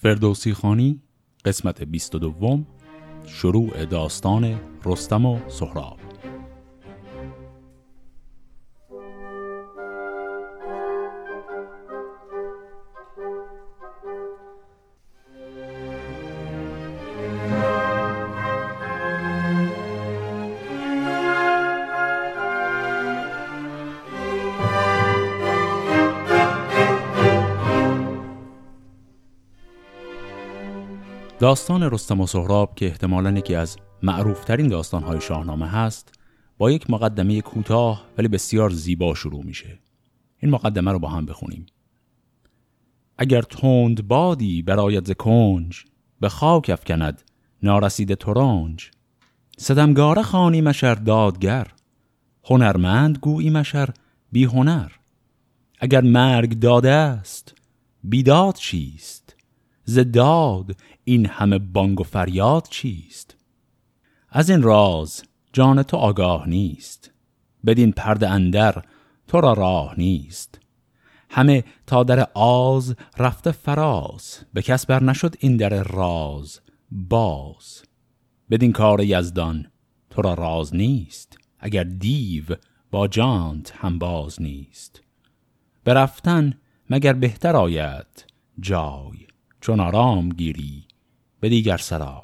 فردوسی خانی قسمت 22 شروع داستان رستم و سهراب. داستان رستم و سهراب که احتمالا یکی از معروفترین داستانهای شاهنامه هست با یک مقدمه کوتاه ولی بسیار زیبا شروع میشه. این مقدمه رو با هم بخونیم. اگر تند بادی برایت ز کنج به خاک افکند نارسیده ترانج ستمگاره خانی مشر دادگر هنرمند گویی مشر بی هنر اگر مرگ داده است بیداد چیست؟ ز داد این همه بانگ و فریاد چیست؟ از این راز جان تو آگاه نیست بدین پرده اندر تو را راه نیست. همه تا در آز رفته فراز به کس بر نشد این در راز باز. بدین کار یزدان تو را راز نیست اگر دیو با جانت هم باز نیست. برفتن مگر بهتر آید جای؟ چون آرام گیری به دیگر سرای.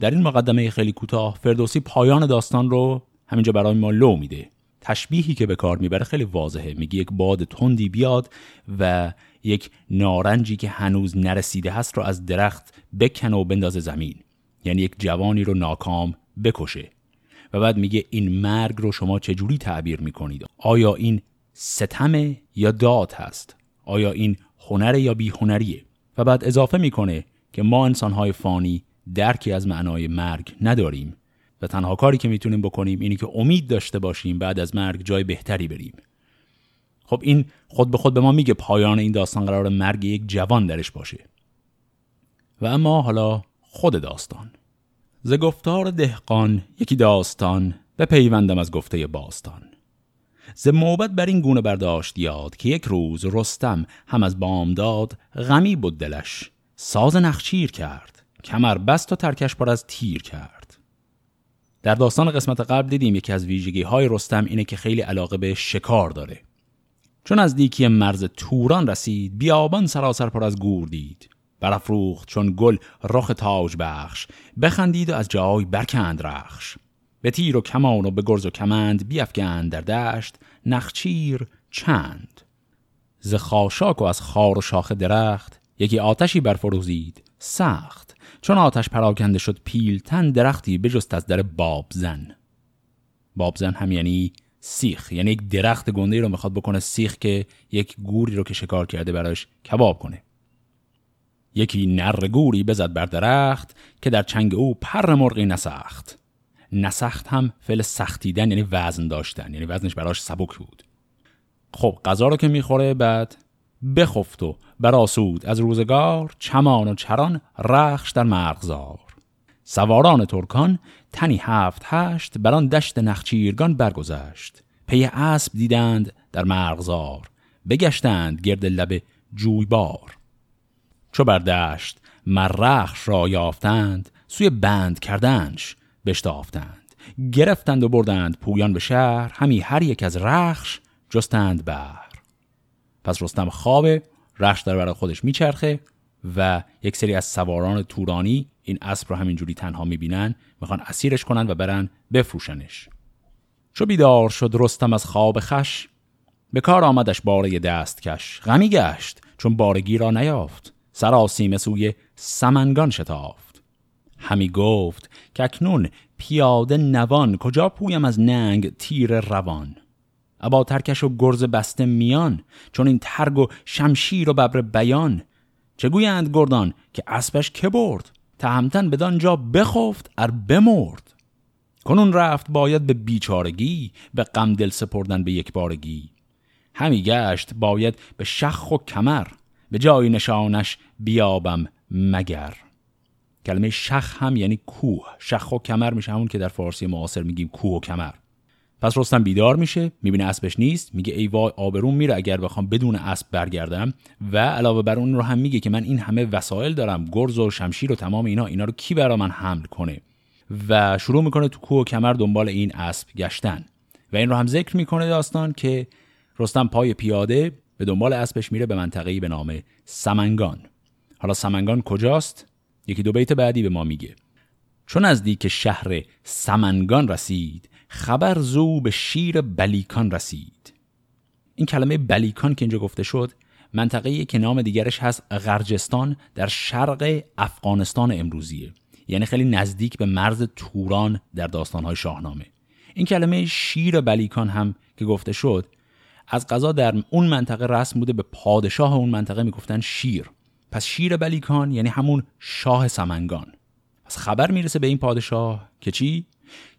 در این مقدمه خیلی کوتاه فردوسی پایان داستان رو همینجا برای ما لو میده. تشبیهی که به کار می‌بره خیلی واضحه. میگه یک باد تندی بیاد و یک نارنجی که هنوز نرسیده هست رو از درخت بکنه و بندازه زمین. یعنی یک جوانی رو ناکام بکشه. و بعد میگه این مرگ رو شما چجوری تعبیر می‌کنید؟ آیا این ستم یا داد هست؟ آیا این هنر یا بی هنریه و بعد اضافه می‌کنه که ما انسانهای فانی درکی از معنای مرگ نداریم و تنها کاری که می‌تونیم بکنیم اینی که امید داشته باشیم بعد از مرگ جای بهتری بریم. خب این خود به خود به ما میگه پایان این داستان قرار مرگ یک جوان درش باشه. و اما حالا خود داستان. ز گفتار دهقان یکی داستان به پیوندم از گفته باستان. ز موبت بر این گونه برداشت یاد که یک روز رستم هم از بامداد غمی بود دلش ساز نخچیر کرد کمر بست و ترکش پر از تیر کرد. در داستان قسمت قبل دیدیم یکی از ویژگی های رستم اینه که خیلی علاقه به شکار داره. چون از دیکی مرز توران رسید بیابان سراسر پر از گور دید. برافروخت چون گل رخ تاج بخش بخندید و از جای برکند رخش. به تیر و کمان و به گرز و کمند بیافگند در دشت نخچیر چند. ز خاشاک و از خار و شاخ درخت یکی آتشی برفروزید سخت. چون آتش پراکنده شد پیلتن درختی بجست از در بابزن. بابزن هم یعنی سیخ یعنی یک درخت گنده رو می‌خواد بکنه سیخ که یک گوری رو که شکار کرده براش کباب کنه. یکی نر گوری بزد بر درخت که در چنگ او پر مرغی نسخت نسخت هم فعل سختیدن یعنی وزن داشتن. یعنی وزنش براش سبک بود. خب غذا رو که می‌خوره بعد بخفت و براسود. از روزگار چمان و چران رخش در مرغزار. سواران ترکان تنی هفت هشت بران دشت نخچیرگان برگذشت. پی اسب دیدند در مرغزار. بگشتند گرد لب جویبار. چو بر دشت مرخش را یافتند سوی بند کردنش بشتافتند. گرفتند و بردند پویان به شهر همی هر یک از رخش جستند بر پس رستم خوابه رخش در برای خودش میچرخه و یک سری از سواران تورانی این اسب رو همینجوری تنها می‌بینن می‌خوان اسیرش کنن و برن بفروشنش. چو بیدار شد رستم از خواب خش به کار آمدش باره دست کش. غمی گشت چون بارگی را نیافت سراسیمه سوی سمنگان شتافت. همی گفت که اکنون پیاده نوان کجا پویم از ننگ تیر روان؟ ابا ترکش و گرز بسته میان چون این ترگ و شمشیر و ببر بیان. چه گویند گردان که اسبش که برد؟ تهمتن بدان جا بخفت ار بمرد. کنون رفت باید به بیچارگی به غم دل سپردن به یک بارگی. همی گشت باید به شخ و کمر به جای نشانش بیابم مگر. کلمه شخ هم یعنی کوه. شخ و کمر میشه همون که در فارسی معاصر میگیم کوه و کمر. پس رستم بیدار میشه می‌بینه اسبش نیست میگه ای وای آبرون میره اگر بخوام بدون اسب برگردم. و علاوه بر اون رو هم میگه که من این همه وسایل دارم گرز و شمشیر و تمام اینا اینا رو کی برا من حمل کنه؟ و شروع می‌کنه تو کوه و کمر دنبال این اسب گشتن. و این رو هم ذکر می‌کنه داستان که رستم پای پیاده به دنبال اسبش میره به منطقه‌ای به نام سمنگان. حالا سمنگان کجاست؟ یکی دو بیت بعدی به ما میگه. چون نزدیک شهر سمنگان رسید خبر زو به شیر بلیکان رسید. این کلمه بلیکان که اینجا گفته شد منطقه که نام دیگرش هست غرجستان در شرق افغانستان امروزیه. یعنی خیلی نزدیک به مرز توران در داستانهای شاهنامه. این کلمه شیر بلیکان هم که گفته شد از قضا در اون منطقه رسم بوده به پادشاه اون منطقه می‌گفتن شیر. پس شیر بلیکان یعنی همون شاه سمنگان. پس خبر می‌رسه به این پادشاه که چی؟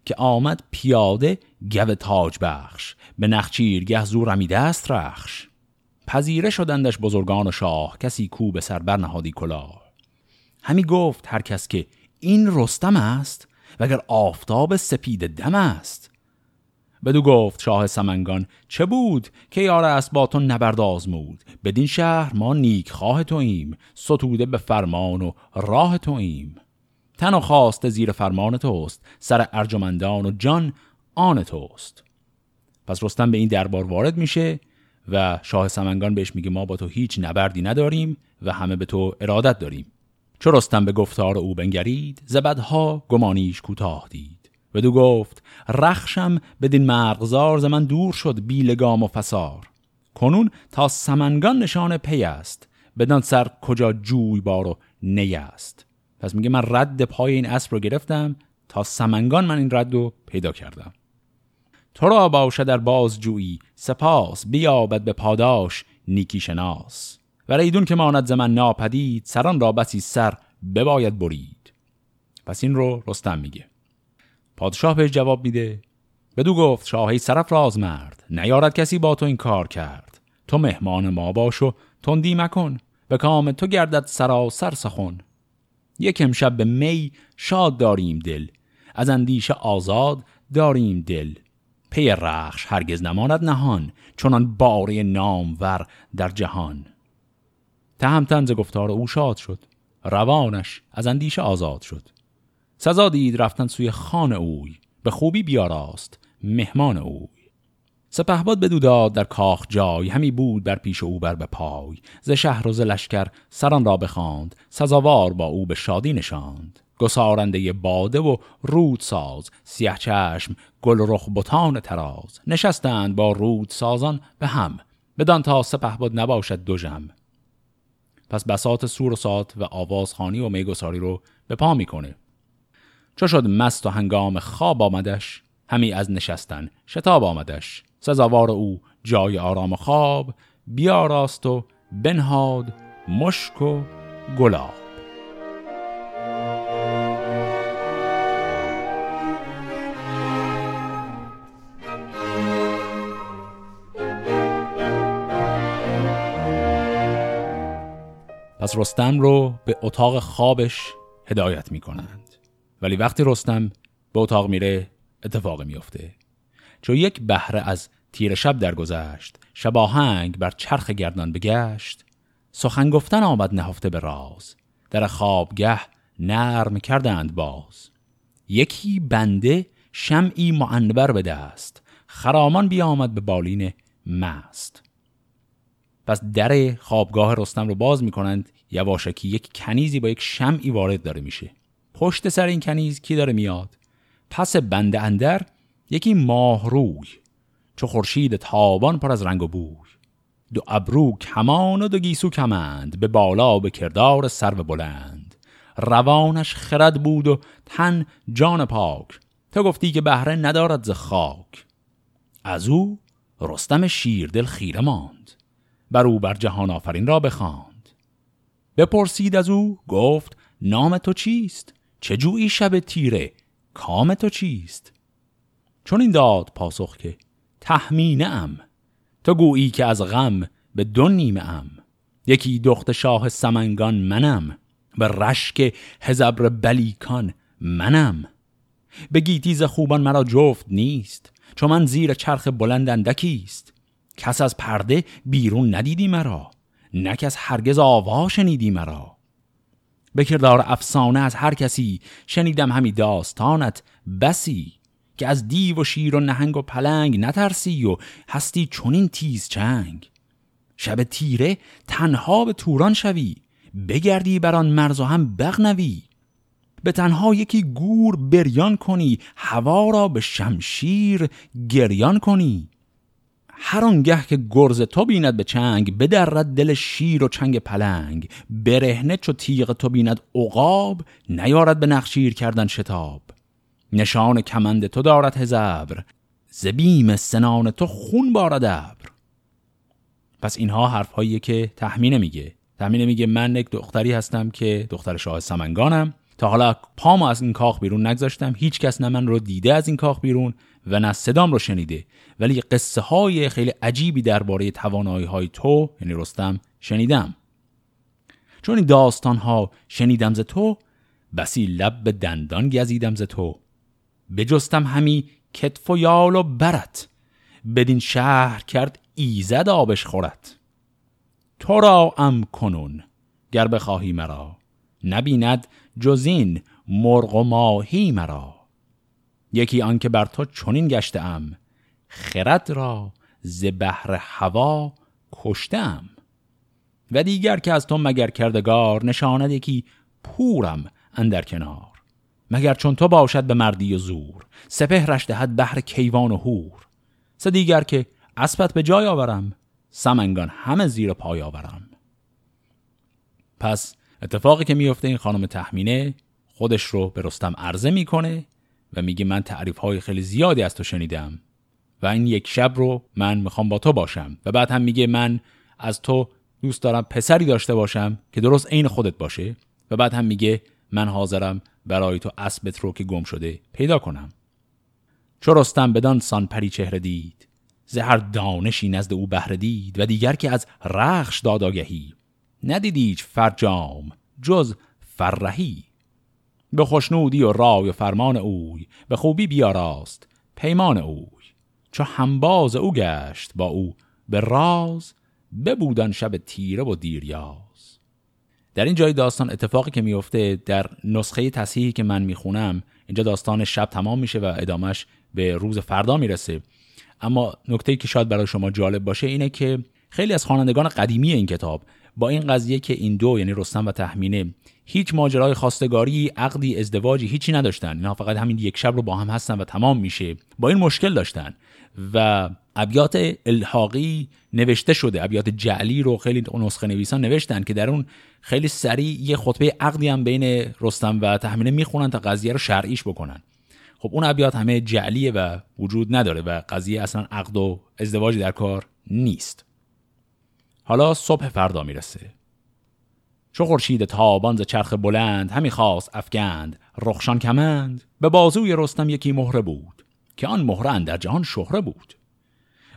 که آمد پیاده گو تاج بخش به نخچیر زور رمیده است رخش. پذیره شدندش بزرگان و شاه کسی کو به سر برنهادی کلاه. همی گفت هر کس که این رستم است وگر آفتاب سپید دم است. بدو گفت شاه سمنگان چه بود که یار است با تو نبرد آزمود؟ بدین شهر ما نیک خواه توییم ستوده به فرمان و راه توییم. تن و خواست زیر فرمان توست سر ارجمندان و جان آن توست. پس رستم به این دربار وارد میشه و شاه سمنگان بهش میگه ما با تو هیچ نبردی نداریم و همه به تو ارادت داریم. چو رستم به گفتار او بنگرید زبدها گمانیش کوتاه دید. دو گفت رخشم بدین مرغزار ز من دور شد بیلگام و فسار. کنون تا سمنگان نشان پی است بدان سر کجا جوی بار و نی است. پس میگه من رد پای این اسب رو گرفتم تا سمنگان من این رد رو پیدا کردم. تو را باشه در بازجویی سپاس بیابد به پاداش نیکی شناس. و ریدون که ماند زمن ناپدید سران را بسی سر بباید برید. پس این رو رستم میگه. پادشاه بهش جواب میده. بدو گفت شاهی سرف راز مرد. نیارد کسی با تو این کار کرد. تو مهمان ما باش و تندی مکن. به کام تو گردد سراسر سخن. یک امشب به می شاد داریم دل. از اندیشه آزاد داریم دل. پی رخش هرگز نماند نهان چونان باره نامور در جهان. تهمتن ز گفتار او شاد شد. روانش از اندیشه آزاد شد. سزا دید رفتن سوی خان اوی به خوبی بیاراست مهمان اوی. سپهباد بدو داد در کاخ جای همی بود بر پیش او بر به پای. ز شهر و ز لشکر سران را بخواند سزاوار با او به شادی نشاند. گسارنده باده و رود ساز سیه چشم گل رخ بتان تراز نشستند با رود سازان به هم. بدان تا سپهباد نباشد دو جم. پس بسات سور و سات و آوازخانی و میگساری رو به پا می‌کنه. چو شد مست و هنگام خواب آمدش همی از نشستن شتاب آمدش. سزاوار او جای آرام و خواب بیاراست و بنهاد مشک و گلاب. پس رستم رو به اتاق خوابش هدایت می کنند ولی وقتی رستم به اتاق میره اتفاقی میافته. چون یک بهره از تیر شب درگذشت شباهنگ بر چرخ گردان بگشت سخن گفتن آمد نهفته به راز در خوابگه نرم کردند باز. یکی بنده شمعی معنبر به دست خرامان بیامد به بالین مست. پس در خوابگاه رستم رو باز می‌کنند یواشکی یک کنیزی با یک شمعی وارد داره میشه. پشت سر این کنیز کی داره میاد؟ پس بنده اندر یکی ماه روی چو خورشید تابان پر از رنگ و بوی. دو ابرو کمان و دو گیسو کمند به بالا به کردار سرو بلند. روانش خرد بود و تن جان پاک تو گفتی که بهره ندارد ز خاک. از او رستم شیردل خیره ماند بر او بر جهان آفرین را بخواند. بپرسید از او گفت نام تو چیست؟ چه جویی شب تیره؟ کام تو چیست؟ چون این داد پاسخ که تحمینه ام. تو گویی که از غم به دو نیمه ام. یکی دخت شاه سمنگان منم. به رشک هژبر و پلنگان منم. به گیتی ز خوبان مرا جفت نیست. چو من زیر چرخ بلند اندکیست. کس از پرده بیرون ندیدی مرا. نه کس هرگز آوا شنیدی مرا. به کردار افسانه از هر کسی شنیدم همی داستانت بسی که از دیو و شیر و نهنگ و پلنگ نترسی و هستی چنین تیز چنگ. شب تیره تنها به توران شوی بگردی بر آن مرز و هم بغنوی. به تنها یکی گور بریان کنی هوا را به شمشیر گریان کنی. هر آنگه که گرز تو بیند به چنگ بدرد دل شیر و چنگ پلنگ. برهنه چو تیغ تو بیند عقاب نیارد به نخشیر کردن شتاب. نشان کمند تو دارد هزبر زبیم سنان تو خون بارد ابر. پس اینها حرفهایی که تحمینه میگه. تحمینه میگه من یک دختری هستم که دختر شاه سمنگانم. تا حالا پامو از این کاخ بیرون نگذاشتم. هیچ کس نه من رو دیده از این کاخ بیرون. و نه صدام رو شنیده. ولی قصه های خیلی عجیبی درباره توانایی های تو یعنی رستم شنیدم. چون این داستان ها شنیدم ز تو بسی لب به دندان گزیدم ز تو. بجستم همی کتف و یال و برت. بدین شهر کرد ایزد آبش خورت. تو را ام کنون گر بخواهی مرا. نبیند جزین مرغ و ماهی مرا. یکی آنکه بر تو چنین گشته ام خرد را ز بحر هوا کشتم و دیگر که از تو مگر کردگار نشاند یکی پورم اندر کنار. مگر چون تو باشد به مردی و زور سپهرش دهد بحر کیوان و هور سه دیگر که اسبت به جای آورم سمنگان همه زیر پای آورم. پس اتفاقی که میفته این خانم تحمینه خودش رو به رستم عرضه می‌کنه و میگه من تعریف های خیلی زیادی از تو شنیدم و این یک شب رو من می‌خوام با تو باشم. و بعد هم میگه من از تو دوست دارم پسری داشته باشم که درست عین خودت باشه. و بعد هم میگه من حاضرم برای تو اسبت رو که گم شده پیدا کنم. چو رستم بدان سان پری چهره دید. زهر دانشی نزد او بهره دید و دیگر که از رخش داداگهی. ندیدیچ فرجام جز فرهی. به خوشنودی و رای و فرمان اوی به خوبی بیاراست پیمان اوی. چو همباز او گشت با او به راز ببودن شب تیره و دیریاز. در این جای داستان اتفاقی که میفته در نسخه تصحیحی که من می‌خونم اینجا داستان شب تمام میشه و ادامش به روز فردا می‌رسه. اما نکته که شاید برای شما جالب باشه اینه که خیلی از خوانندگان قدیمی این کتاب با این قضیه که این دو یعنی رستم و تحمینه هیچ ماجرای خواستگاری عقدی ازدواجی هیچی نداشتن. اینا فقط همین یک شب رو با هم هستن و تمام میشه. با این مشکل داشتن. و ابیات الحاقی نوشته شده. ابیات جعلی رو خیلی نسخه نویسان نوشتن که در اون خیلی سریع یه خطبه عقدی هم بین رستم و تحمینه می‌خونن تا قضیه رو شرعیش بکنن. خب اون ابیات همه جعلیه و وجود نداره و قضیه اصلا عقد و ازدواج در کار نیست. حالا صبح فردا می‌رسه. چو خورشید تابان ز چرخ بلند همی خواست افگند. رخشان کمند. به بازوی رستم یکی مهره بود که آن مهره در جهان شهره بود.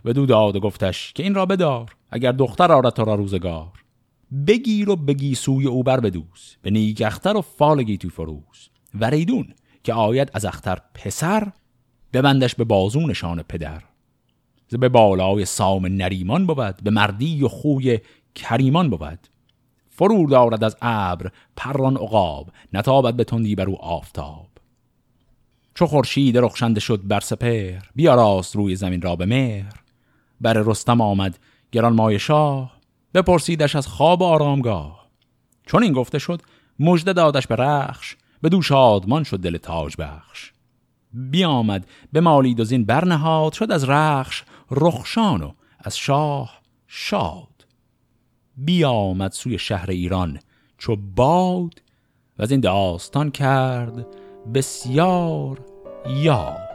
و دو داد و گفتش که این را بدار اگر دختر آرد تو را روزگار. بگیر و بگی سوی او بر بدوز به نیگختر و فالگی تو فروز. وریدون که آید از اختر پسر ببندش به بازو نشان پدر. ز به بالای سام نریمان بود به مردی و خوی کریمان بود. فرور دارد از ابر پران عقاب نتابد به تندی بر او آفتاب. چو خورشید رخشنده شد بر سپر بیاراست روی زمین را به مهر. بر رستم آمد گران مای شاه بپرسیدش از خواب آرامگاه. چون این گفته شد مژده دادش به رخش به دو شادمان شد دل تاج بخش. بیامد به مالید و زین برنهاد شد از رخش رخشان و از شاه شاد. بیامد سوی شهر ایران چو باد و از این داستان کرد بسیار یاد.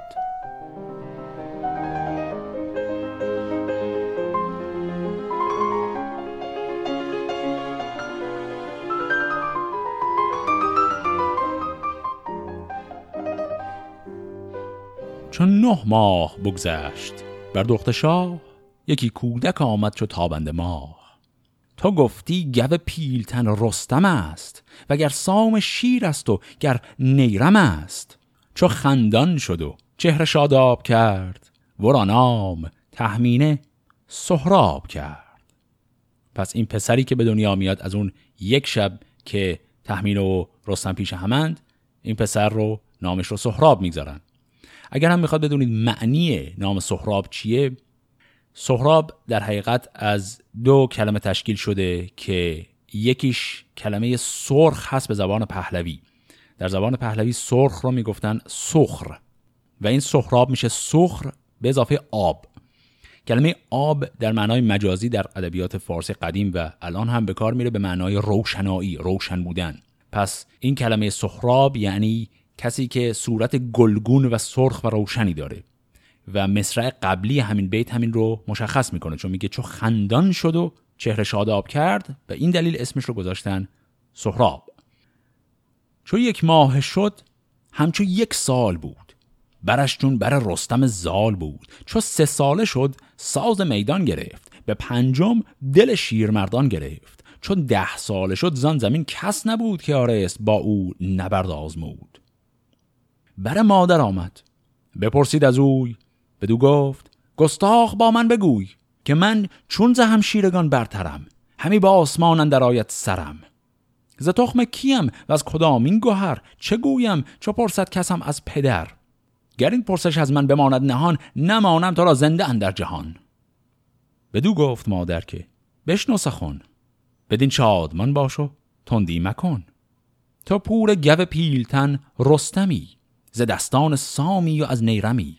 چون نه ماه بگذشت بر دخت شاه یکی کودک آمد چو تابند ماه. تو گفتی گو پیلتن رستم است وگر سام شیر است و گر نیرم است. چو خندان شد و چهره شاداب کرد ورا نام تحمینه سهراب کرد. پس این پسری که به دنیا میاد از اون یک شب که تحمینه و رستم پیش همند این پسر رو نامش رو سهراب می‌گذارن. اگر هم می‌خواد بدونید معنی نام سهراب چیه سهراب در حقیقت از دو کلمه تشکیل شده که یکیش کلمه سرخ هست به زبان پهلوی. در زبان پهلوی سرخ رو می‌گفتن سخر و این سهراب میشه سخر به اضافه آب. کلمه آب در معنای مجازی در ادبیات فارسی قدیم و الان هم به کار میره به معنای روشنایی روشن بودن. پس این کلمه سهراب یعنی کسی که صورت گلگون و سرخ و روشنی داره و مصرع قبلی همین بیت همین رو مشخص می‌کنه چون میگه چو خندان شد و چهره شاداب کرد و این دلیل اسمش رو گذاشتن سهراب. چو یک ماه شد همچو یک سال بود. برش چون بر رستم زال بود. چو سه ساله شد ساز میدان گرفت. به پنجم دل شیرمردان گرفت. چون ده ساله شد زان زمین کس نبود که آرست با او نبرد آزمود. بر مادر آمد. بپرسید از اوی. بدو گفت گستاخ با من بگوی که من چون زهم شیرگان برترم همی با آسمان اندر آید سرم. ز تخم کیم و از کدامین گوهر چه گویم؟ چه پرسد کسم از پدر. گر این پرسش از من بماند نهان نمانم تو را زنده اندر جهان. بدو گفت مادر که بشنو سخن. بدین شادمان باشو تندی مکن. تو پور گو پیلتن رستمی. ز دستان سامی و از نیرمی.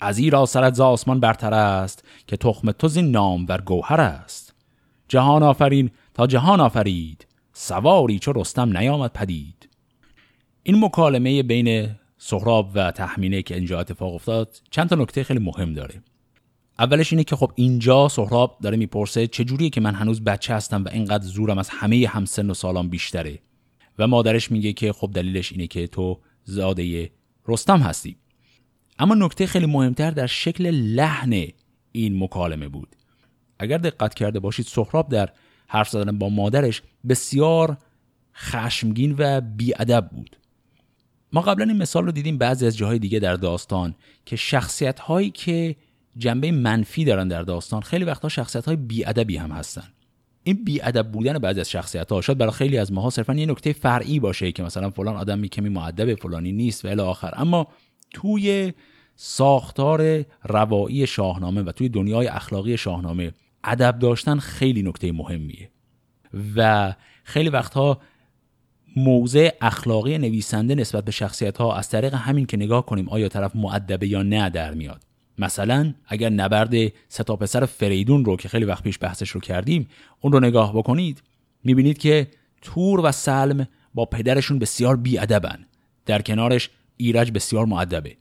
از ای را سرت ز آسمان برتر است که تخم تو زین نام بر گوهر است. جهان آفرین تا جهان آفرید سواری چو رستم نیامد پدید. این مکالمه بین سهراب و تحمینه که اینجا اتفاق افتاد چند تا نکته خیلی مهم داره. اولش اینه که خب اینجا سهراب داره می‌پرسه چجوریه که من هنوز بچه هستم و اینقدر زورم از همه همسن و سالان بیشتره. و مادرش میگه که خب دلیلش اینه که تو زاده رستم هستی اما نکته خیلی مهمتر در شکل لحن این مکالمه بود. اگر دقت کرده باشید سهراب در حرف زدن با مادرش بسیار خشمگین و بیادب بود. ما قبلا این مثال رو دیدیم بعضی از جاهای دیگه در داستان که شخصیت هایی که جنبه منفی دارن در داستان خیلی وقتا شخصیت های بیادبی هم هستن. این بیادب بودن بعضی از شخصیت ها شاید برای خیلی از ماها صرفا یه نکته فرعی باشه که مثلا فلان آدم کمی معدب فلانی نیست و الی آخر. اما توی ساختار روایی شاهنامه و توی دنیای اخلاقی شاهنامه ادب داشتن خیلی نکته مهمیه. و خیلی وقتها موضع اخلاقی نویسنده نسبت به شخصیت ها از طریق همین که نگاه کنیم آیا طرف معدبه یا نه در میاد. مثلا اگر نبرد ستا پسر فریدون رو که خیلی وقت پیش بحثش رو کردیم اون رو نگاه بکنید می‌بینید که تور و سلم با پدرشون بسیار بیادبن. در کنارش ایرج بسیار معدبه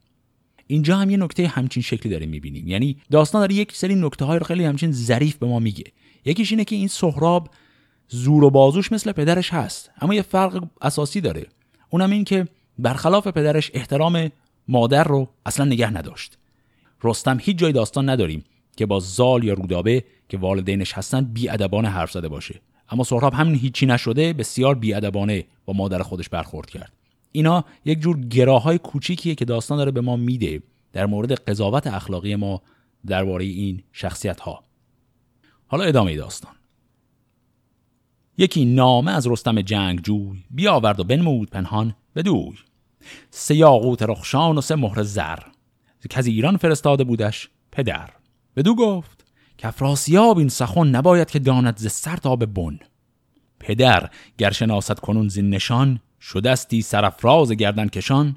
اینجا هم یه نکته همچین شکلی داریم می‌بینیم. یعنی داستان داره یک سری نکته های رو خیلی همچین ظریف به ما میگه. یکیش اینه که این سهراب زور و بازوش مثل پدرش هست اما یه فرق اساسی داره. اونم این که برخلاف پدرش احترام مادر رو اصلا نگه نداشت. رستم هیچ جای داستان نداریم که با زال یا رودابه که والدینش هستن بیادبانه حرف زده باشه. اما سهراب همین هیچی نشده بسیار بیادبانه با مادر خودش برخورد کرد. اینا یک جور گراهای کوچیکیه که داستان داره به ما میده در مورد قضاوت اخلاقی ما درباره این شخصیت ها حالا ادامه داستان. یکی نامه از رستم جنگ جوی بیاورد و بنمود پنهان بدوی سه یاقوت رخشان و سه مهر زر. که از ایران فرستاده بودش پدر. بدو گفت که افراسیاب این سخن نباید که داند ز سر تا به بن. پدر گر شناست کنون زین نشان شدستی سرفراز گردن کشان.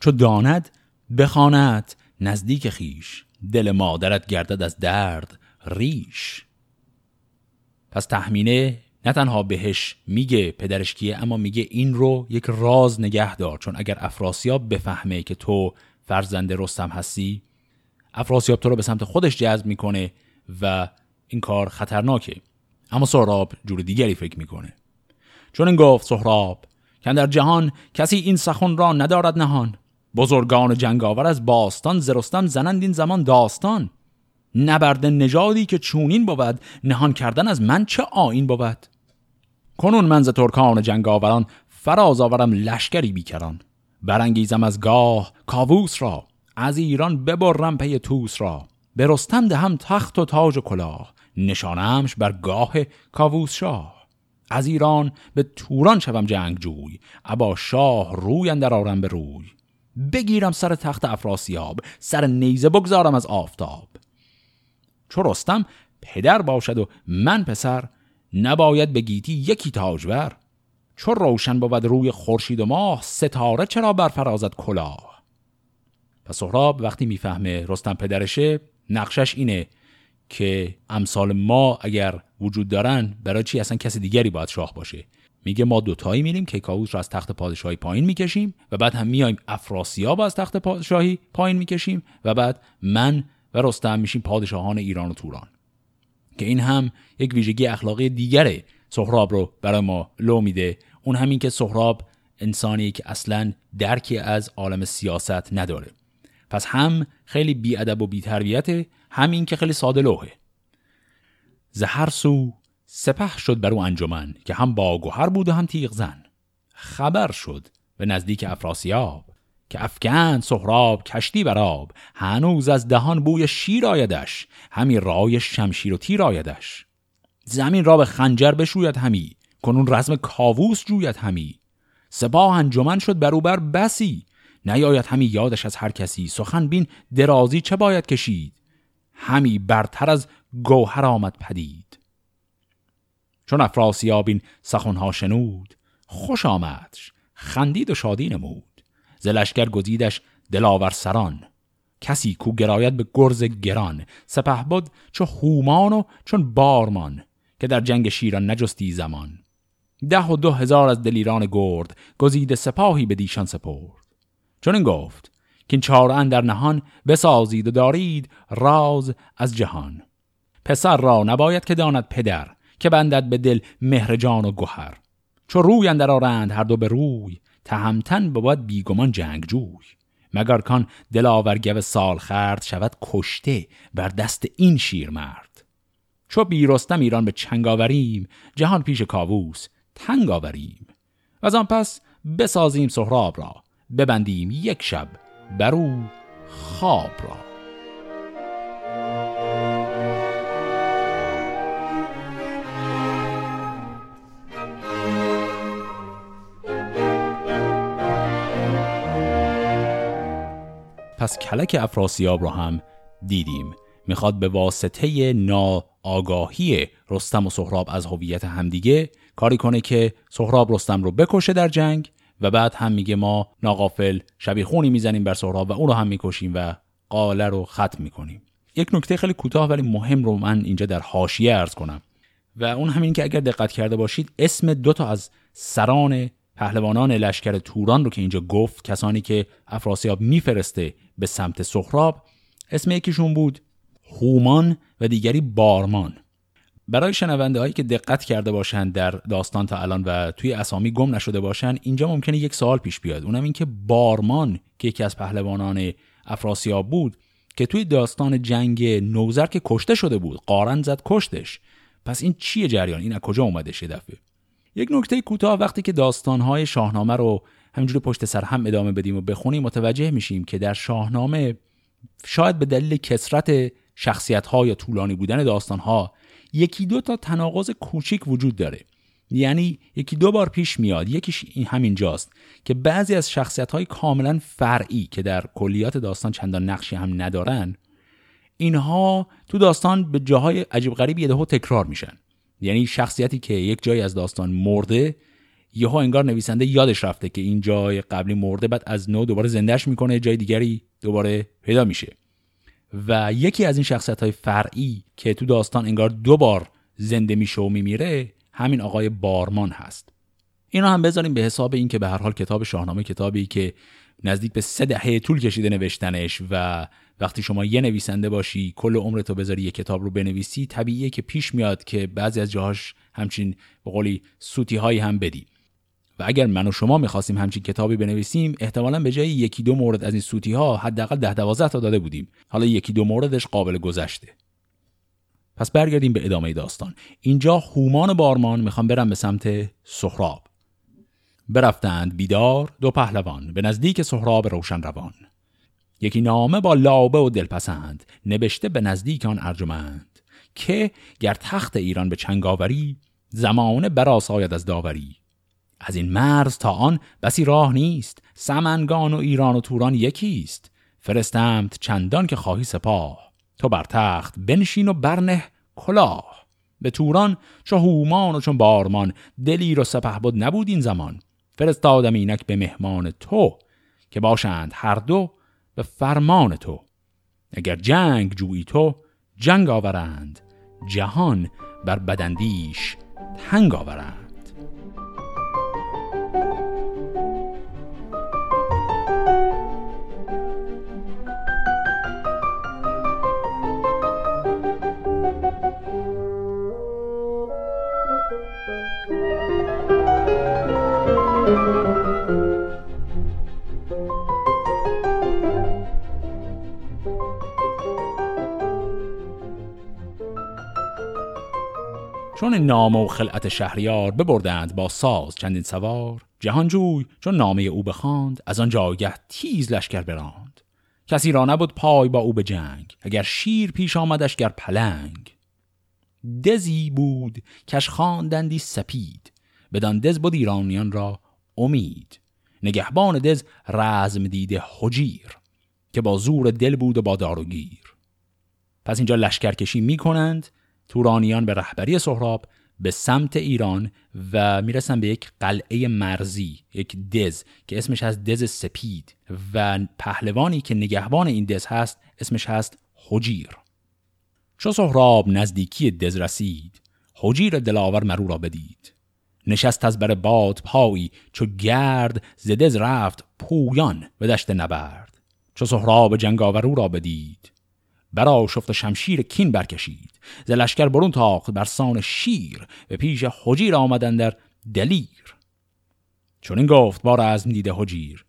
چو داند بخواند نزدیک خیش دل مادرت گردد از درد ریش. پس تحمینه نه تنها بهش میگه پدرش کیه اما میگه این رو یک راز نگه دار چون اگر افراسیاب بفهمه که تو فرزند رستم هستی افراسیاب تو رو به سمت خودش جذب می‌کنه و این کار خطرناکه. اما سهراب جور دیگری فکر می‌کنه. چون این گفت سهراب که در جهان کسی این سخن را ندارد نهان. بزرگان جنگاور از باستان زرستم زنند این زمان داستان. نبرد نژادی که چونین بود نهان کردن از من چه آین بود؟ کنون منز ترکان جنگاوران فراز آورم لشکری بیکران. برانگیزم از گاه کاووس را از ایران ببرم پی توس را. به رستم دهم تخت و تاج و کلاه نشانمش بر گاه کاووس شاه. از ایران به توران شوم جنگ جوی ابا شاه روی اندر آرم به روی. بگیرم سر تخت افراسیاب سر نیزه بگذارم از آفتاب. چو رستم پدر باشد و من پسر نباید به گیتی یکی تاجور. چو روشن بود روی خورشید و ماه ستاره چرا برفرازد کلاه؟ پس سهراب وقتی می‌فهمه رستم پدرشه نقشش اینه که امثال ما اگر وجود دارن برای چی اصلا کسی دیگری باید شاه باشه؟ میگه ما دوتایی میریم که کاووس رو از تخت پادشاهی پایین می‌کشیم و بعد هم میایم افراسیاب از تخت پادشاهی پایین می‌کشیم و بعد من و رستم میشیم پادشاهان ایران و توران. که این هم یک ویژگی اخلاقی دیگره. سهراب رو برای ما لو میده. اون همین که سهراب انسانی که اصلا درکی از عالم سیاست نداره. پس هم خیلی بیادب و بیتربیته همین که خیلی ساده لوحه. زهر سو سپه شد بر او انجمن که هم باگوهر بود و هم تیغ زن. خبر شد به نزدیک افراسیاب که افکن سهراب کشتی براب هنوز از دهان بوی شیر آیدش همی رای شمشیر و تیر آیدش. زمین را به خنجر بشوید همی کنون رزم کاووس جوید همی. سپاه انجمن شد بروبر بسی نیاید همی یادش از هر کسی سخن بین درازی چه باید کشید؟ همی برتر از گوهر آمد پدید. چون افراسیاب این سخنها شنود خوش آمدش خندید و شادی نمود. زلشگر گزیدش دلاور سران کسی کو گراید به گرز گران. سپه بود چو هومان و چون بارمان که در جنگ شیران نجستی زمان. ده و دو هزار از دلیران گرد گزیده سپاهی به دیشان سپرد. چون گفت که چهار در نهان بسازید و دارید راز از جهان. پسر را نباید که داند پدر که بندد به دل مهر جان و گوهر چو روی اندر آرند هر دو به روی تهمتن بود بیگمان جوی مگر کان دلاور گو سال خرد شود کشته بر دست این شیر مرد چو بیرستم ایران به چنگ آوریم جهان پیش کاووس تنگ آوریم. و از آن پس بسازیم سهراب را ببندیم یک شب بر او خواب را. پس کلک افراسیاب را هم دیدیم. می‌خواد به واسطه ناآگاهی رستم و سهراب از هویت همدیگه کاری کنه که سهراب رستم رو بکشه در جنگ و بعد هم میگه ما ناقافل شبیخونی می‌زنیم بر سهراب و اون رو هم می‌کشیم و قاله رو ختم می‌کنیم. یک نکته خیلی کوتاه ولی مهم رو من اینجا در حاشیه ارز کنم. و اون همین که اگر دقت کرده باشید اسم دو تا از سران پهلوانان لشکر توران رو که اینجا گفت کسانی که افراسیاب میفرسته به سمت سهراب اسم یکیشون بود هومان و دیگری بارمان. برای شنونده هایی که دقت کرده باشند در داستان تا الان و توی اسامی گم نشده باشند اینجا ممکنه یک سوال پیش بیاد. اونم این که بارمان که یکی از پهلوانان افراسیاب بود که توی داستان جنگ نوزر که کشته شده بود قارن زد کشتش. پس این چیه جریان؟ این از کجا اومده یه دفعه؟ یک نکته کوتاه وقتی که داستانهای شاهنامه رو همینجوری پشت سر هم ادامه بدیم و بخونیم متوجه میشیم که در شاهنامه شاید به دلیل کسرت شخصیت ها یا طولانی بودن داستان ها یکی دو تا تناقض کوچیک وجود داره. یعنی یکی دو بار پیش میاد یکیش این همین جاست که بعضی از شخصیت های کاملا فرعی که در کلیات داستان چندان نقشی هم ندارن اینها تو داستان به جاهای عجیب غریب یهو تکرار میشن. یعنی شخصیتی که یک جایی از داستان مرده یهو انگار نویسنده یادش رفته که این جای قبلی مرده بعد از نو دوباره زندهش می‌کنه جای دیگری دوباره پیدا میشه. و یکی از این شخصیت های فرعی که تو داستان انگار دو بار زنده میشه و میمیره همین آقای بارمان هست. اینو هم بذاریم به حساب این که به هر حال کتاب شاهنامه کتابی که نزدیک به سه دهه طول کشیده نوشتنش و وقتی شما یه نویسنده باشی کل عمرتو بذاری یه کتاب رو بنویسی طبیعیه که پیش میاد که بعضی از جاهاش همچین به قولی سوتی هایی هم بدی. و اگر من و شما می‌خواستیم همچین کتابی بنویسیم احتمالا به جای یکی دو مورد از این سوتی ها حداقل ده دوازده تا داده بودیم. حالا یکی دو موردش قابل گذشته. پس برگردیم به ادامه داستان. اینجا هومان و بارمان می‌خوان برن به سمت سهراب. برفتند بیدار دو پهلوان به نزدیک سهراب روشن روان یکی نامه با لابه و دلپسند نوشته به نزدیک آن ارجمند که گر تخت ایران به چنگاوری زمانه براساید از داوری. از این مرز تا آن بسی راه نیست. سمنگان و ایران و توران یکیست. فرستمت چندان که خواهی سپاه. تو بر تخت بنشین و برنه کلاه. به توران چو هومان و چون بارمان دلیر و سپه بود نبود این زمان. فرستادم اینک به مهمان تو که باشند هر دو به فرمان تو. اگر جنگ جویی تو جنگ آورند. جهان بر بدندیش تنگ آورند. چون نام و خلعت شهریار ببردند با ساز چندین سوار. جهانجوی چون نامه او بخواند از آن جایگه تیز لشکر براند. کسی را نبود پای با او به جنگ اگر شیر پیش آمدش گر پلنگ. دزی بود کش خواندندی سپید بدان دز بود ایرانیان را امید. نگهبان دز رزم دیده حجیر که با زور دل بود و با داروگیر. پس اینجا لشکرکشی می کنند تورانیان به رهبری سهراب به سمت ایران و می‌رسن به یک قلعه مرزی یک دز که اسمش هست دز سپید و پهلوانی که نگهبان این دز هست اسمش هست حجیر چو سهراب نزدیکی دز رسید حجیر دلاور مرو را بدید. نشست از بر باد پایی چو گرد زدز رفت پویان به دشت نبرد. چو سهراب جنگاور را بدید برا شفت شمشیر کین برکشید. ز لشکر برون تاخت بر سان شیر به پیش حجیر آمدن در دلیر. چون این گفت بار از دیده حجیر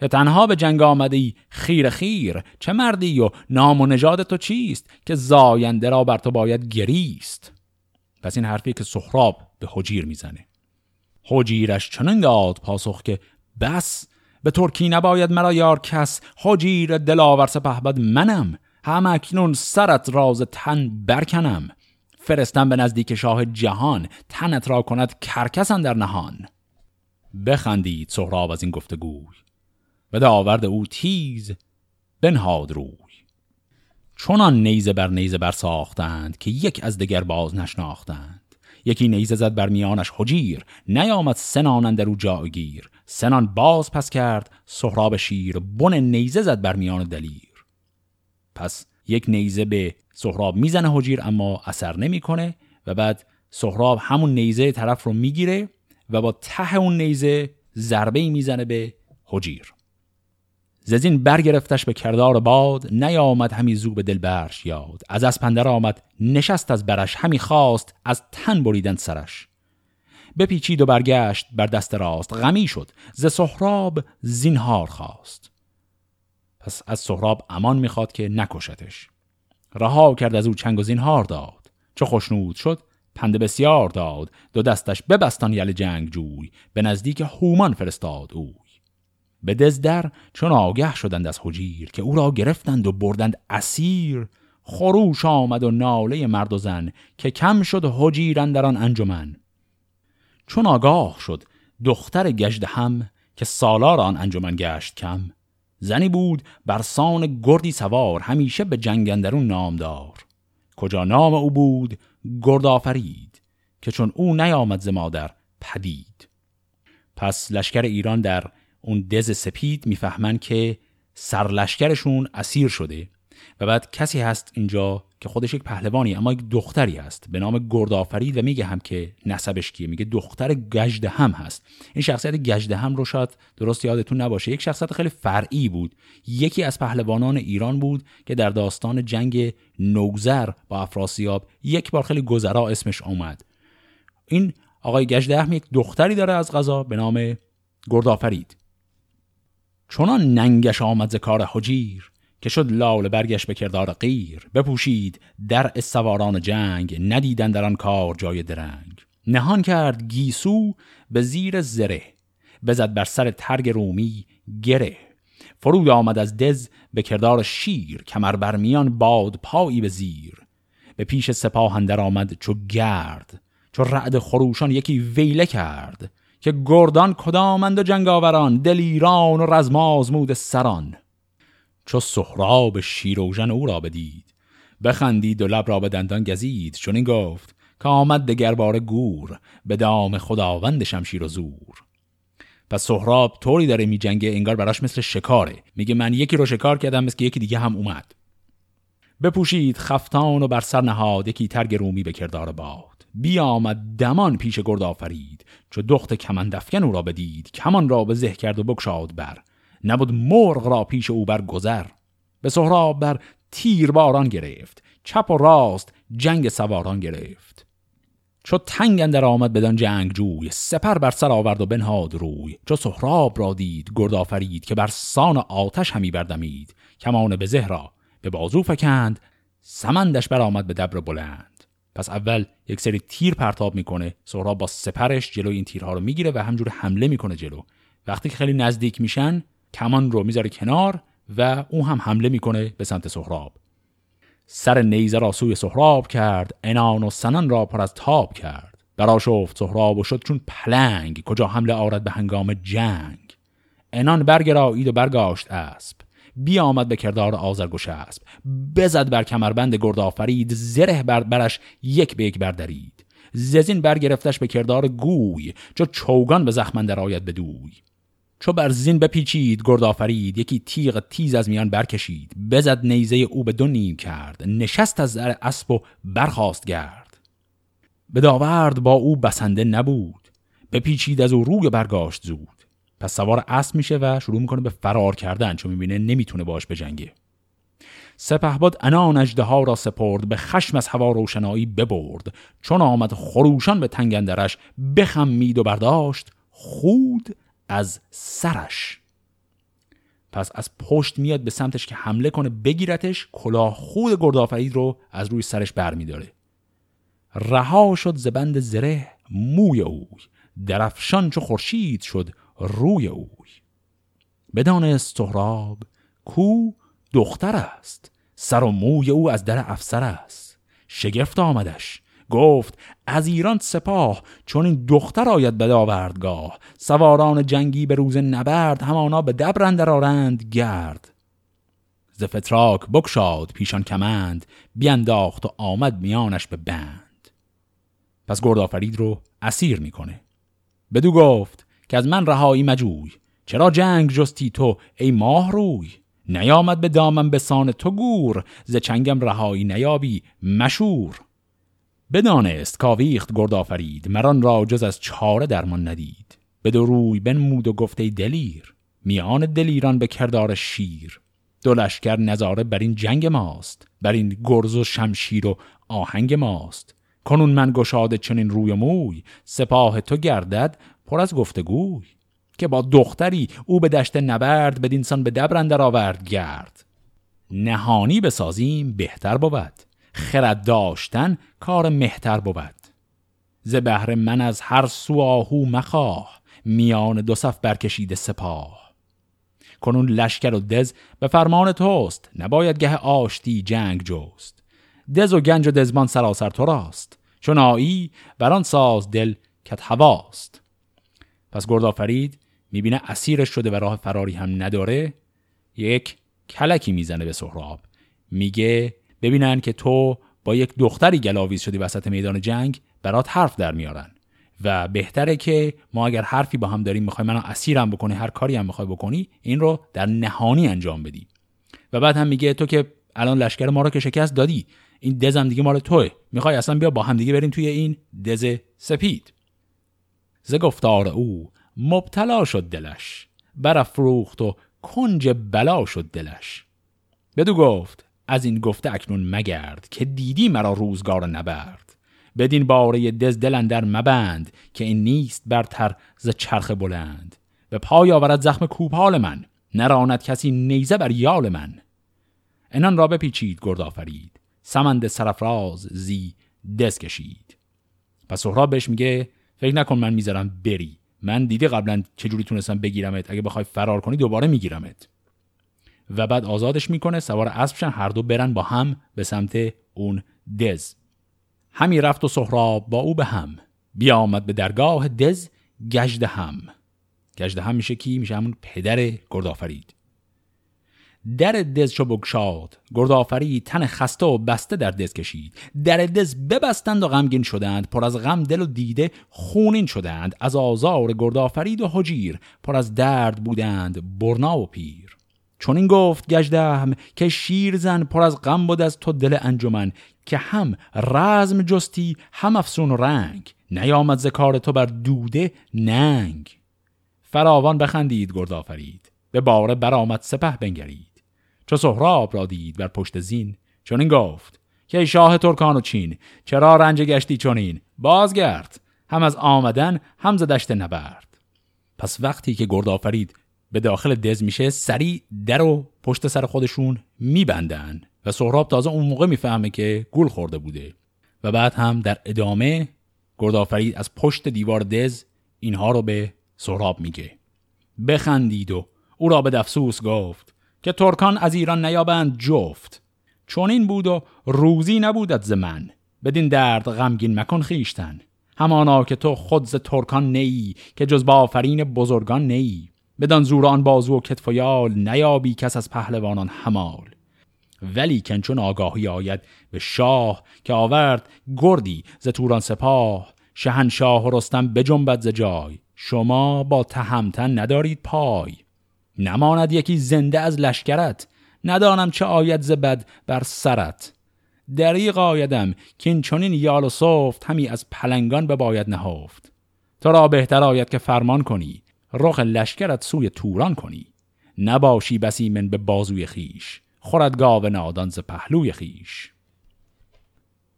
که تنها به جنگ آمده خیر خیر چه مردی و نام و نژاد تو چیست که زاینده را بر تو باید گریست؟ پس این حرفی که سخراب به حجیر می‌زنه. حجیرش چنین داد پاسخ که بس به ترکی نباید مرا یار کس حجیر دلاور سپهبد منم. هم اکنون سرت راز تن برکنم. فرستم به نزدیک شاه جهان تنت را کند کرکسن در نهان. بخندید سهراب از این گفتگوی. و داورد او تیز بنهاد روی. چونان نیزه بر نیزه بر ساختند که یک از دگر باز نشناختند. یکی نیزه زد بر میانش حجیر نیامد سنانند در او جاگیر سنان باز پس کرد سهراب شیر بن نیزه زد بر میان دلیر. پس یک نیزه به سهراب می‌زنه حجیر اما اثر نمی‌کنه و بعد سهراب همون نیزه طرف رو می‌گیره و با ته اون نیزه ضربه می‌زنه به حجیر. ززین برگرفتش به کردار باد نیامد همی زو به دل برش یاد. از اسپندر آمد نشست از برش همی خواست از تن بریدن سرش. بپیچید و برگشت بر دست راست غمی شد. ز سهراب زینهار خواست. پس از سهراب امان می‌خواد که نکشتش. رها کرد از او چنگ و زینهار داد. چه خوشنود شد پنده بسیار داد. دو دستش ببستان یل جنگ جوی. به نزدیک هومان فرستاد اوی. به دزدر چون آگه شدند از حجیر که او را گرفتند و بردند اسیر خروش آمد و ناله مرد و زن که کم شد حجیر در آن انجمن. چون آگاه شد دختر گشت هم که سالار آن انجمن گشت کم زنی بود بر سان گردی سوار همیشه به جنگندرون نامدار. کجا نام او بود؟ گرد آفرید که چون او نیامد ز مادر پدید. پس لشکر ایران در اون دز سپید می‌فهمن که سرلشکرشون اسیر شده. و بعد کسی هست اینجا که خودش یک پهلوانی اما یک دختری هست. به نام گردآفرید و میگه هم که نسبش کیه. میگه دختر گجده هم هست. این شخصیت گجده هم رو شاید درست یادتون نباشه. یک شخصیت خیلی فرعی بود. یکی از پهلوانان ایران بود که در داستان جنگ نوزر با افراسیاب یک بار خیلی گذرا اسمش اومد. این آقای گجده هم یک دختری داره از غذا به نام گردآفرید چونان ننگش آمد ز کار حجیر. که شد لال برگشت به کردار غیر بپوشید در سواران جنگ ندیدن در آن کار جای درنگ. نهان کرد گیسو به زیر زره بزد بر سر ترگ رومی گره. فرود آمد از دز به کردار شیر کمر برمیان باد پایی به زیر. به پیش سپاه اندر آمد چو گرد چو رعد خروشان یکی ویله کرد. که گردان کدامند و جنگاوران دلیران و رزمازمود سران. چو سهراب شیروژن او را بدید. بخندید و لب را به دندان گزید. چون این گفت که آمد دگربار گور به دام خداوند شمشیر و زور. پس سهراب طوری داره می جنگه انگار براش مثل شکاره. میگه من یکی رو شکار کردم مثل یکی دیگه هم اومد. بپوشید خفتان و بر سر نهاد یکی ترگ رومی به کردار باد. بیامد دمان پیش گرد آفرید چو دخت کمندفکن او را بدید. کمان را به زه کرد و بکشاد بر. نبود مرغ را پیش او بر گذر. به سهراب بر تیر باران گرفت. چپ و راست جنگ سواران گرفت. چو تنگ اندر آمد بدان جنگ جوی سپر بر سر آورد و بنهاد روی. چو سهراب را دید گرد آفرید که بر سان آتش همی بردمید. کمان به زهرا به بازو فکند سمندش برآمد به دبر بلند. پس اول یک سری تیر پرتاب می‌کنه. سهراب با سپرش جلو این تیرها رو می‌گیره و همجور حمله می‌کنه جلو. وقتی که خیلی نزدیک میشن کمان رو می‌ذاره کنار و اون هم حمله می‌کنه به سمت سهراب. سر نیزه را سوی سهراب کرد انان و سنان را پر از تاب کرد. برا شفت سهراب و شد چون پلنگ کجا حمله آرد به هنگام جنگ. انان برگرایید و برگاشت اسب. بیامد به کردار آزرگوش اسب. بزد بر کمربند گرد آفرید زره بر برش یک به یک بردارید ززین برگرفتش به کردار گوی چو چوگان به زخمن در آید به دوی چو بر زین بپیچید گرد آفرید. یکی تیغ تیز از میان برکشید. بزد نیزه او به دو نیم کرد. نشست از در اسب و برخاست گرد. به داورد با او بسنده نبود. بپیچید از او روی برگاشت زود. پس سوار اسب میشه و شروع می‌کنه به فرار کردن. چون می‌بینه نمی‌تونه باش بجنگه. سپهباد انان اژدها را سپرد به خشم از هوا روشنایی ببرد. چون آمد خروشان به تنگندرش بخمید و برداشت خود از سرش. پس از پشت میاد به سمتش که حمله کنه بگیرتش کلاه خود گردآفرید رو از روی سرش برمیداره. رها شد زبند زره موی اوی. درفشان چو خورشید شد روی اوی. بدانست سهراب کو دختر است. سر و موی او از در افسر است. شگفت آمدش. گفت از ایران سپاه چون این دختر آید به داوردگاه. سواران جنگی به روز نبرد همانا به دبر آرند گرد. ز فتراک بکشاد پیشان کمند بینداخت و آمد میانش به بند. پس گردآفرید رو اسیر می‌کنه. بدو گفت که از من رهایی مجوی چرا جنگ جستی تو ای ماه روی؟ نیامد به دامم به سان تو گور ز چنگم رهایی نیابی مشور بدانست کاویخت گرد آفرید مران را جز از چاره درمان ندید. به دو روی بنمود و گفته دلیر میان دلیران به کردار شیر. دو لشکر نظاره بر این جنگ ماست بر این گرز و شمشیر و آهنگ ماست. کنون من گشاده چنین روی موی سپاه تو گردد پر از گفتگوی. که با دختری او به دشت نبرد بدینسان به دبرندر آورد گرد. نهانی بسازیم بهتر بود. خرد داشتن کار مهتر بود. ز بهر من از هر سو آهو مخواه میان دو صف برکشیده سپاه. کنون لشکر و دز به فرمان توست نباید گه آشتی جنگ جوست دز و گنج و دزمان سراسر تو راست چون آیی بران ساز دل کت هواست. پس گردآفرید می‌بینه اسیرش شده و راه فراری هم نداره یک کلکی می‌زنه به سهراب. میگه ببینن که تو با یک دختری گلاویز شدی وسط میدان جنگ برات حرف در میارن. و بهتره که ما اگر حرفی با هم داریم می‌خوای منو اسیرم بکنی هر کاری هم می‌خوای بکنی این رو در نهانی انجام بدی. و بعد هم میگه تو که الان لشکر ما رو که شکست دادی این دزم دیگه مال توه. می‌خوای اصلا بیا با هم دیگه بریم توی این دز سپید. ز گفتار او مبتلا شد دلش برافروخت و کنج بلا شد دلش. بدو گفت از این گفته اکنون مگرد که دیدی مرا روزگار نبرد. بدین باره دز دلن در مبند که این نیست برتر ز چرخ بلند. به پای آورد زخم کوپال من نراند کسی نیزه بر یال من. انان را بپیچید گرد آفرید سمند سرفراز زی دز کشید. پس سهراب بهش میگه فکر نکن من می‌ذارم بری من دیدی قبلا چجوری تونستم بگیرمت اگه بخوای فرار کنی دوباره میگیرمت. و بعد آزادش می‌کنه. سوار اسبشن هر دو برن با هم به سمت اون دز. همی رفت و سهراب با او به هم. بیامد به درگاه دز گجده هم. گجده هم میشه کی؟ میشه همون پدر گردآفرید. در دز چو بگشاد. گردآفرید تن خسته و بسته در دز کشید. در دز ببستند و غمگین شدند. پر از غم دل و دیده خونین شدند. از آزار گردآفرید و حجیر پر از درد بودند. برنا و پیر. چون این گفت گجدهم که شیر زن پر از غم بود از تو دل انجمن که هم رزم جستی هم افسون و رنگ. نیامد ز کار تو بر دوده ننگ. فراوان بخندید گردآفرید به باره برآمد سپه بنگرید. چو سهراب را دید بر پشت زین چون این گفت که شاه ترکان و چین چرا رنج گشتی چنین؟ بازگرد. هم از آمدن هم ز دشت نبرد. پس وقتی که گردآفرید به داخل دز میشه سری در و پشت سر خودشون میبندن. و سهراب تازه اون موقع می‌فهمه که گول خورده بوده. و بعد هم در ادامه گردآفرید از پشت دیوار دز اینها رو به سهراب میگه. بخندید و او را به دفسوس گفت که ترکان از ایران نیابند جفت. چون این بود و روزی نبودد ز من. بدین درد غمگین مکن خیشتن همانا که تو خود ز ترکان نیی که جز با آفرین بزرگان نیی بدان زور آن بازو و کتف و یال نیابی کس از پهلوانان همال. ولی کنچون آگاهی آید به شاه که آورد گردی ز توران سپاه شهنشاه و رستم بجنبد ز جای. شما با تهمتن ندارید پای. نماند یکی زنده از لشکرت ندانم چه آید ز بد بر سرت. دریق آیدم که این چونین یال و صفت همی از پلنگان به باید نهفت. تو را بهتر آید که فرمان کنی. رخ لشکرت سوی توران کنی. نباشی بسی من به بازوی خیش. خورد گاو نادان ز پهلوی خیش.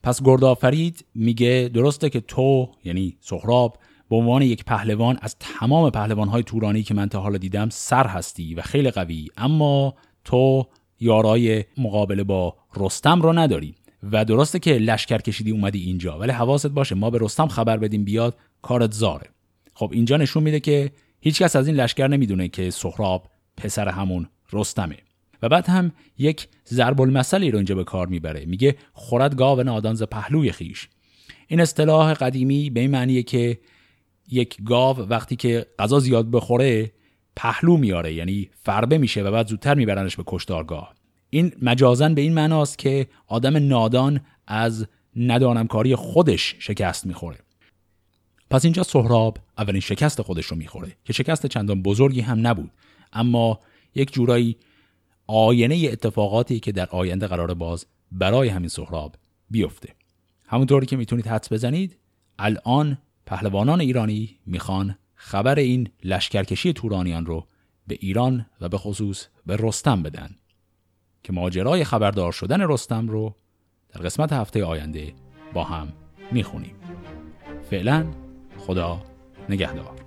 پس گردآفرید میگه درسته که تو یعنی سهراب به عنوان یک پهلوان از تمام پهلوانهای تورانی که من تا حالا دیدم سر هستی و خیلی قوی. اما تو یارای مقابله با رستم رو نداری. و درسته که لشکر کشیدی اومدی اینجا ولی حواست باشه ما به رستم خبر بدیم بیاد کارت زاره. خب اینجا نشون میده که هیچکس از این لشکر نمی‌دونه که سهراب پسر همون رستمه. و بعد هم یک ضرب المثلی رو اینجا به کار می‌بره. میگه خورد گاو نادان ز پهلوی خیش. این اصطلاح قدیمی به این معنیه که یک گاو وقتی که غذا زیاد بخوره پهلو میاره یعنی فربه میشه و بعد زودتر میبرنش به کشتارگاه. این مجازن به این معناست که آدم نادان از ندانمکاری خودش شکست می‌خوره. پس اینجا سهراب اولین شکست خودش رو می‌خوره که شکست چندان بزرگی هم نبود. اما یک جورایی آینه اتفاقاتی که در آینده قرار باز برای همین سهراب بیفته. همونطوری که می‌تونید حدس بزنید الان پهلوانان ایرانی می‌خوان خبر این لشکرکشی تورانیان رو به ایران و به خصوص به رستم بدن که ماجرای خبردار شدن رستم رو در قسمت هفته آینده با هم می‌خونیم. فعلا خدا نگهدار.